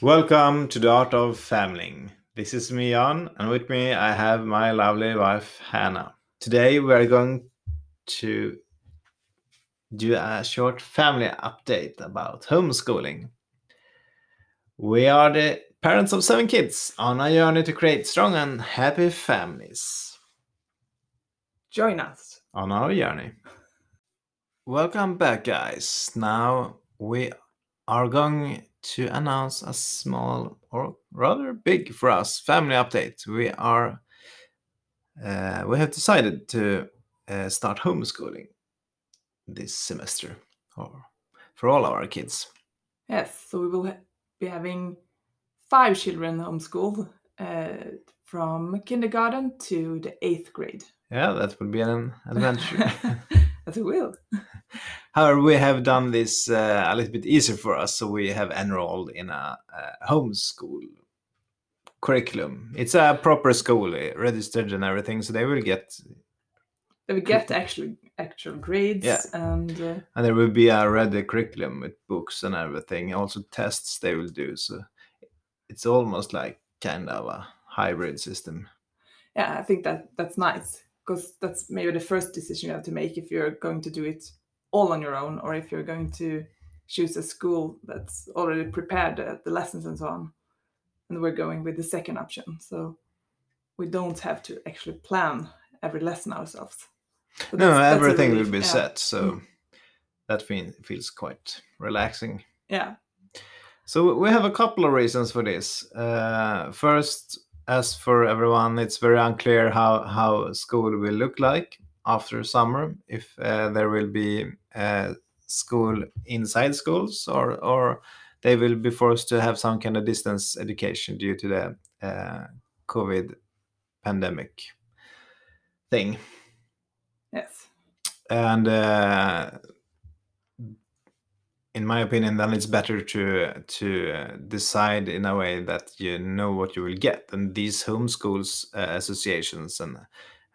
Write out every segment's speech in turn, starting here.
Welcome to the Art of Familing. This is me, Jan, and with me I have my lovely wife, Hanna. Today we are going to do a short family update about homeschooling. We are the parents of seven kids on a journey to create strong and happy families. Join us. on our journey. Welcome back, guys. Now we are going to announce a small or rather big for us family update. We are uh, we have decided to uh, start homeschooling this semester or for all of our kids. Yes, so we will ha- be having five children homeschooled uh, from kindergarten to the eighth grade. Yeah, that would be an adventure. As we will. However, we have done this uh, a little bit easier for us, so we have enrolled in a, a homeschool curriculum. It's a proper school, eh, registered and everything, so they will get, They will get actual actual grades Yeah. and uh, and there will be a ready curriculum with books and everything, also tests they will do. So it's almost like kind of a hybrid system. yeah, I think that that's nice because that's maybe the first decision you have to make if you're going to do it all on your own or if you're going to choose a school that's already prepared uh, the lessons and so on. And we're going with the second option, so we don't have to actually plan every lesson ourselves. No, that's- that's everything will be yeah. set, so Mm. that fe- feels quite relaxing. Yeah, So we have a couple of reasons for this. Uh, first, as for everyone, it's very unclear how how school will look like after summer. If uh, there will be uh, school inside schools, or or they will be forced to have some kind of distance education due to the uh, COVID pandemic thing yes. and uh, in my opinion then it's better to to decide in a way that you know what you will get and these homeschools uh, associations and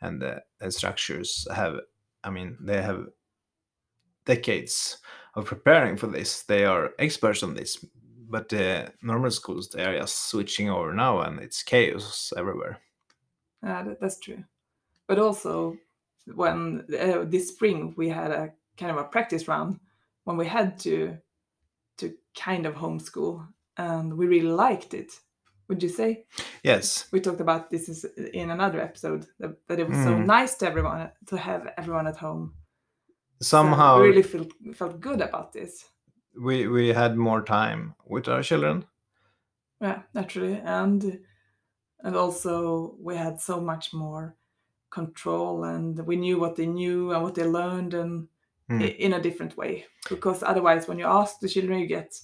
and, the structures have i mean they have decades of preparing for this they are experts on this but the normal schools they are just switching over now and it's chaos everywhere Yeah, that, that's true. But also, when uh, this spring we had a kind of a practice round when we had to to kind of homeschool, and we really liked it. Would you say? yes We talked about this is in another episode that, that it was so Mm. nice to everyone to have everyone at home. Somehow we really felt felt good about this. we we had more time with our children Yeah, naturally, and and also we had so much more control, and we knew what they knew and what they learned, and Mm. in a different way. Because otherwise, when you ask the children, you get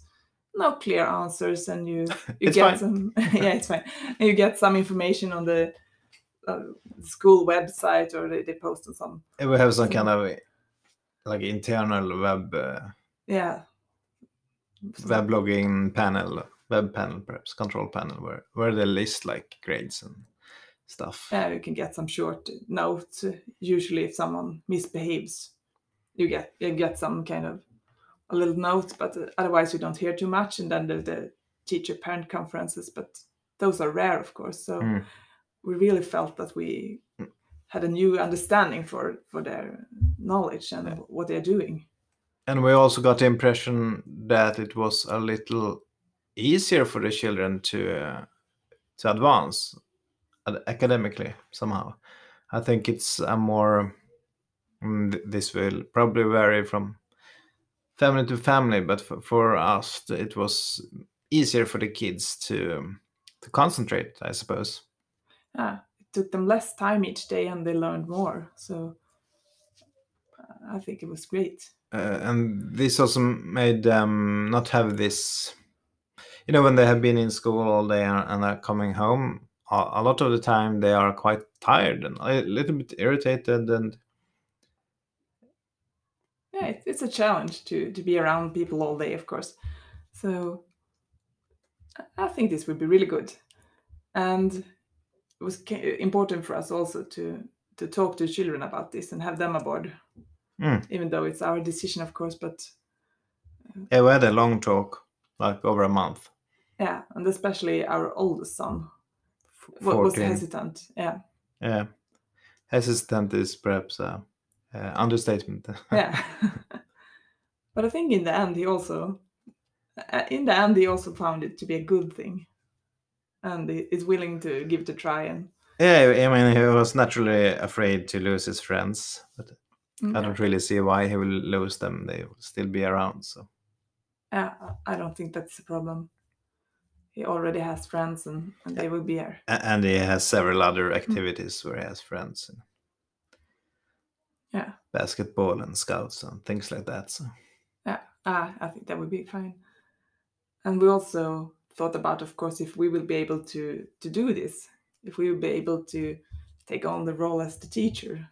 no clear answers, and you you get fine. some yeah, it's fine. And you get some information on the uh, school website, or they, they post on some we have some So- kind of like internal web uh, yeah. some- weblogging panel web panel perhaps control panel where where they list like grades and stuff Yeah, you can get some short notes. Usually, if someone misbehaves, you get you get some kind of a little note, but uh, otherwise you don't hear too much. And then the, the teacher parent conferences, but those are rare, of course. So Mm. we really felt that we Mm. had a new understanding for for their knowledge and Yeah. what they're doing. and we also got the impression that it was a little easier for the children to uh, to advance academically somehow i think it's a more mm, this will probably vary from family to family but for, for us it was easier for the kids to to concentrate i suppose Yeah, it took them less time each day, and they learned more. So uh, I think it was great. uh, and this also made them not have this you know when they have been in school all day and, and are coming home a, a lot of the time they are quite tired and a little bit irritated and it's a challenge to to be around people all day, of course. So I- think this would be really good, and it was important for us also to to talk to children about this and have them aboard. Mm. Even though it's our decision, of course, but yeah, we had a long talk like over a month Yeah, and especially our oldest son wa- was 14. hesitant. Yeah, Yeah. Hesitant is perhaps a uh, understatement. yeah. but I think in the end, he also, uh, in the end, he also found it to be a good thing, and he is willing to give it a try. And yeah, I mean, he was naturally afraid to lose his friends, but I Mm, don't really see why he will lose them. They will still be around. So yeah, I don't think that's a problem. He already has friends, and, and they will be here. And he has several other activities where he has friends, and Yeah. basketball and scouts and things like that. So Yeah, ah, I think that would be fine. And we also thought about, of course, if we will be able to to do this, if we will be able to take on the role as the teacher,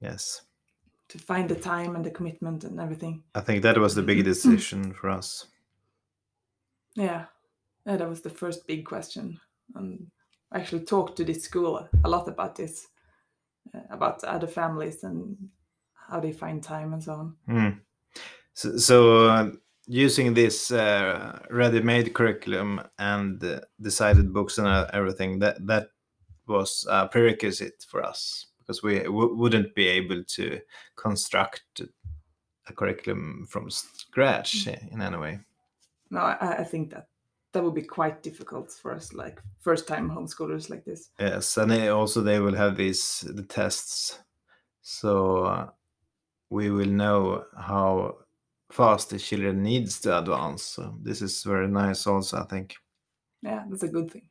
yes, to find the time and the commitment and everything. I think that was the big decision for us. Yeah, yeah, that was the first big question. And I actually talked to this school a lot about this, uh, about other families and how they find time and so on. Mm. So, so uh, using this uh, ready-made curriculum and uh, decided books and uh, everything that that was a prerequisite for us because we w- wouldn't be able to construct a curriculum from scratch in any way. No, I, I think that that would be quite difficult for us, like first-time homeschoolers like this. Yes, and they also they will have these the tests, so uh, we will know how fast the children needs to advance. So this is very nice, also I think. Yeah, that's a good thing.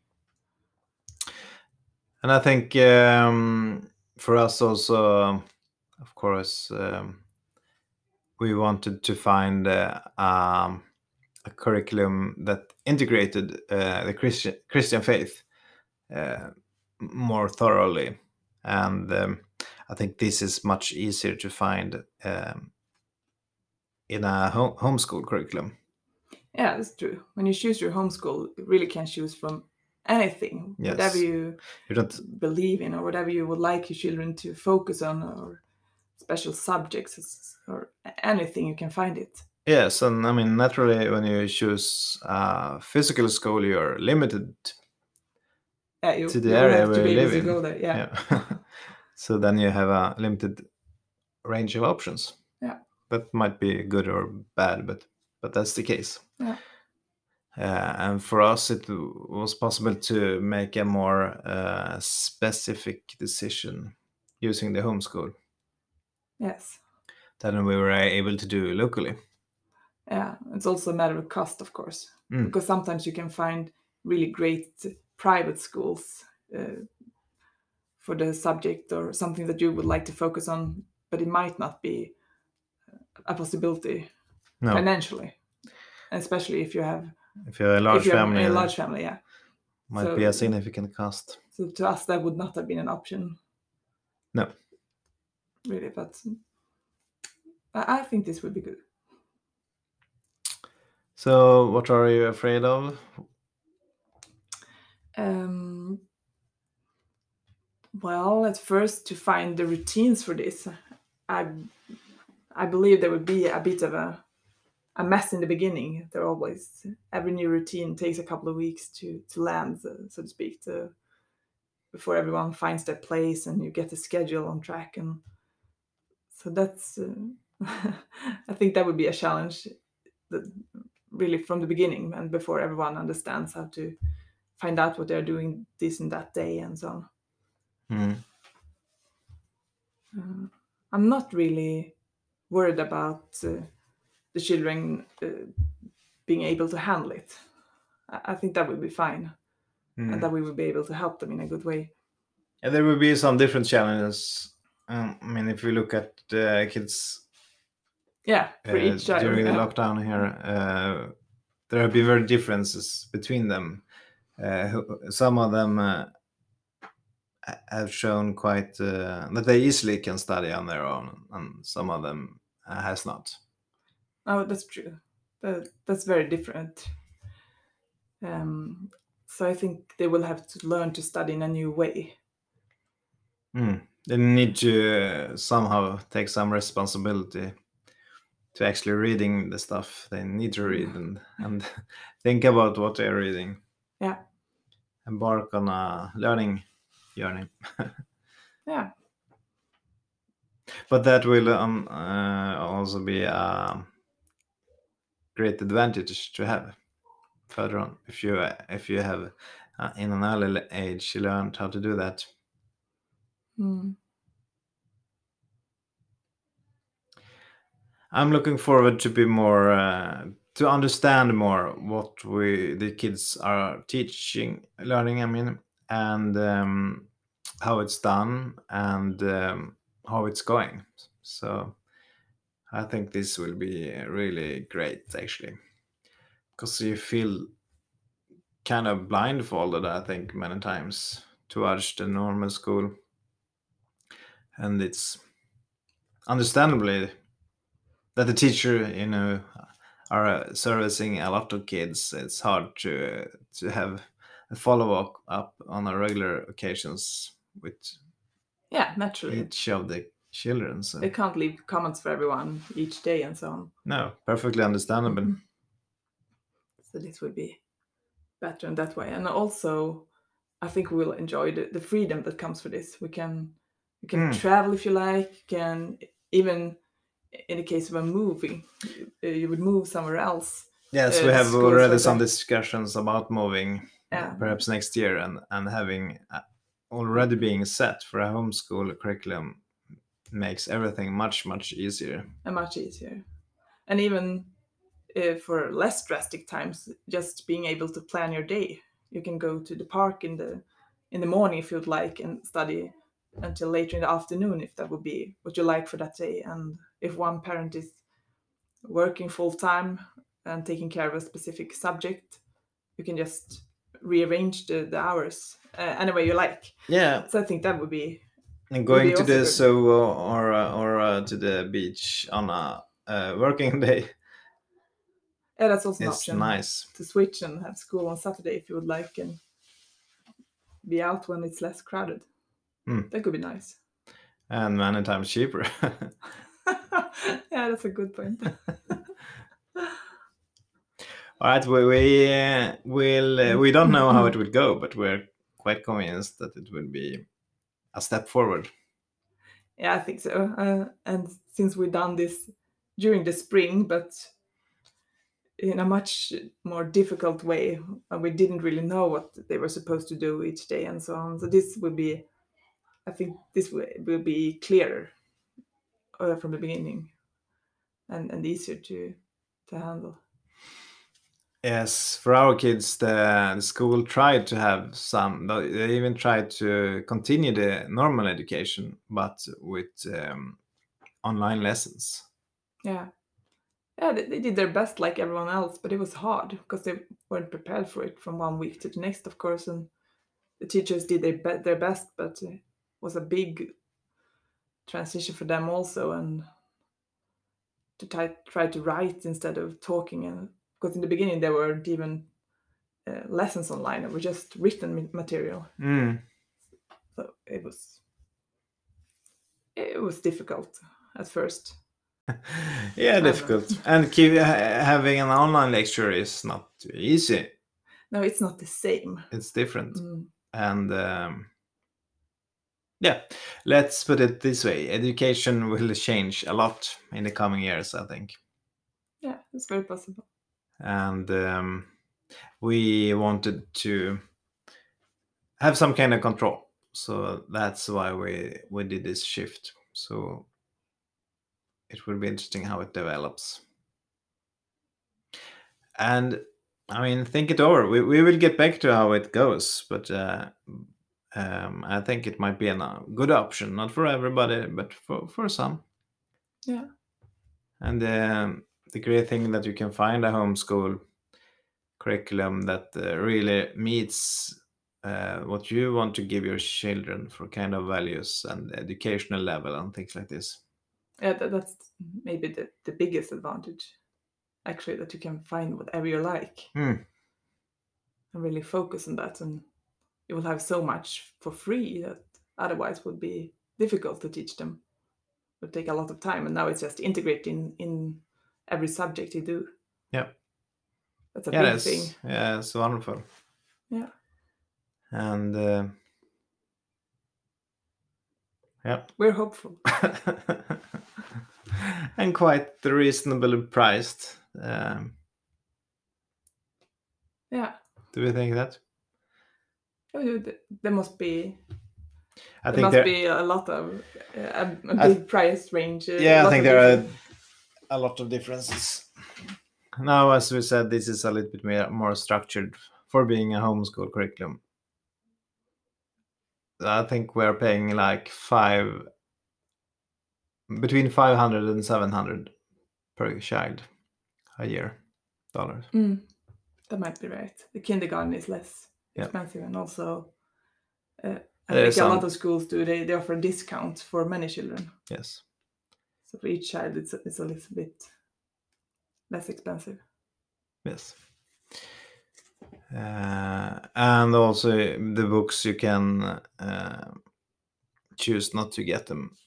And I think um, for us also, of course, um, we wanted to find uh, um, a curriculum that integrated uh, the Christian Christian faith uh, more thoroughly, and um, I think this is much easier to find um, in a home- homeschool curriculum. Yeah, that's true. When you choose your homeschool, you really can choose from anything, whatever you You don't believe in or whatever you would like your children to focus on or special subjects or anything you can find it. Yes, and I mean naturally, when you choose a physical school, you're limited Yeah, you, to the you area have to where be you able live to in. go there. Yeah. Yeah. so then you have a limited range of options. Yeah. That might be good or bad, but but that's the case. Yeah. Uh, and for us, it was possible to make a more uh, specific decision using the homeschool Yes. than we were able to do locally. Yeah. It's also a matter of cost, of course, Mm. because sometimes you can find really great private schools uh, for the subject or something that you would like to focus on, but it might not be a possibility No, financially, especially if you have if you're a large you have family, a large family. Yeah. might be a significant cost. So to us, that would not have been an option. No. Really, but I think this would be good. So, what are you afraid of? Um, well, at first, to find the routines for this, I I believe there would be a bit of a a mess in the beginning. There always every new routine takes a couple of weeks to to land, so, to speak, to before everyone finds their place and you get the schedule on track. And so that's uh, I think that would be a challenge, really from the beginning and before everyone understands how to find out what they're doing this and that day and so on. Mm. Uh, I'm not really worried about uh, the children uh, being able to handle it. I, I think that will be fine, Mm. and that we will be able to help them in a good way. Yeah, there will be some different challenges. Um, I mean, if we look at uh, kids Yeah, for uh, each during the lockdown here, uh, there have been very differences between them. Uh, some of them uh, have shown quite uh, that they easily can study on their own, and some of them uh, has not. Oh, that's true. That, that's very different. Um, so I think they will have to learn to study in a new way. Mm. They need to somehow take some responsibility to actually reading the stuff they need to read and and think about what they're reading. Yeah. Embark on a learning journey. Yeah. But that will um, uh, also be a great advantage to have further on if you uh, if you have uh, in an early age learned how to do that. Mm. I'm looking forward to be more uh, to understand more what we the kids are teaching, learning. I mean, and um, how it's done and um, how it's going. So I think this will be really great actually, because you feel kind of blindfolded. I think many times towards the normal school, and it's understandably that the teacher, you know, are uh, servicing a lot of kids. It's hard to to have a follow up on a regular occasions with Yeah, naturally. each of the children. So They can't leave comments for everyone each day and so on. no, perfectly understandable. Mhm. So this would be better in that way. And also, I think we'll enjoy the, the freedom that comes with this. We can we can Mm. travel if you like. You can even in the case of a movie, uh, you would move somewhere else. Yes, Uh, we have already some discussions about moving, Yeah. perhaps next year, and and having uh, already being set for a homeschool curriculum makes everything much much easier. and much easier. And even uh, for less drastic times, just being able to plan your day. You can go to the park in the in the morning if you'd like and study until later in the afternoon if that would be what you like for that day. And if one parent is working full time and taking care of a specific subject, you can just rearrange the, the hours uh, any way you like. Yeah, So I think that would be and going to the zoo or or, uh, uh, to the beach on a uh, working day yeah, that's also an is option. nice. to switch and have school on Saturday if you would like and be out when it's less crowded. Hmm. That could be nice. and many times cheaper. yeah, that's a good point. All right, we we uh, will uh, we don't know how it will go, but we're quite convinced that it will be a step forward. yeah, I think so. Uh, and since we've done this during the spring, but in a much more difficult way, and we didn't really know what they were supposed to do each day and so on. So this will be, I think, this will, be clearer uh, from the beginning, and and easier to to handle. Yes, for our kids, the, the school tried to have some. They even tried to continue the normal education, but with um, online lessons. Yeah. Yeah, they, they did their best like everyone else, but it was hard because they weren't prepared for it from one week to the next, of course. And the teachers did their, be- their best, but it was a big transition for them also. And to try, try to write instead of talking. And because in the beginning, there weren't even uh, lessons online, it was just written material. Mm. So it was, it was difficult at first. yeah, difficult. And keep, having an online lecture is not easy. No, it's not the same. It's different. Mm. and um, yeah let's put it this way. Education will change a lot in the coming years i think. Yeah, it's very possible. and um, we wanted to have some kind of control. So that's why we we did this shift. So it will be interesting how it develops. And i mean think it over. We, we will get back to how it goes but uh, um, i think it might be a uh, good option not for everybody but for, for some Yeah. and um, the great thing that you can find a homeschool curriculum that uh, really meets uh, what you want to give your children for kind of values and educational level and things like this. Yeah, that, that's maybe the, the biggest advantage, actually, that you can find whatever you like Hmm. and really focus on that. And you will have so much for free that otherwise would be difficult to teach them. It would take a lot of time. And now it's just integrating in every subject you do. Yeah. That's a yeah, big thing. yeah, it's wonderful. Yeah. And uh, yeah, We're hopeful. and quite reasonably priced. Um, Yeah. do we think that? There must be I there think must there. be a lot of uh, a, a big price range. uh, yeah, I think there are a lot of differences. Now, as we said, this is a little bit more, more structured for being a homeschool curriculum. I think we're paying like five, between 500 and 700 per child a year, dollars. Mm, that might be right. The kindergarten is less Yeah. expensive, and also uh, I think a lot of schools do. They, they offer discounts for many children. Yes. So for each child, it's a, it's a little bit less expensive. Yes. Uh, and also the books you can uh, choose not to get them.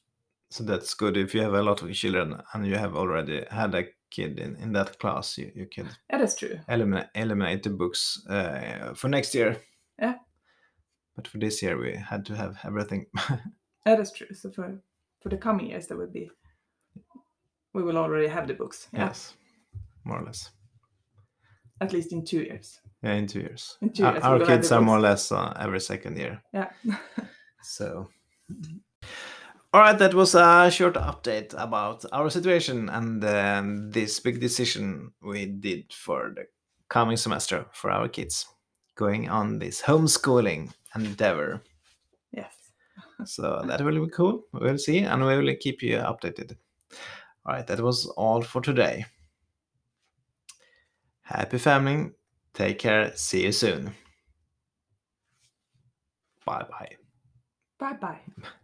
So that's good if you have a lot of children and you have already had a kid in, in that class, you, you could Yeah, that's true. eliminate, eliminate the books uh, for next year. Yeah. But for this year, we had to have everything. Yeah, that's true. So for for the coming years, there will be we will already have the books. Yeah, yes, more or less. at least in two years. Yeah, in two years. In two Our- years, we Our kids are more or less uh, every second year. Yeah. So, all right, that was a short update about our situation and um, this big decision we did for the coming semester for our kids going on this homeschooling endeavor. yes. So that will be cool. We'll see, and we will keep you updated. All right, that was all for today. Happy familing. Take care. See you soon. Bye bye. Bye bye.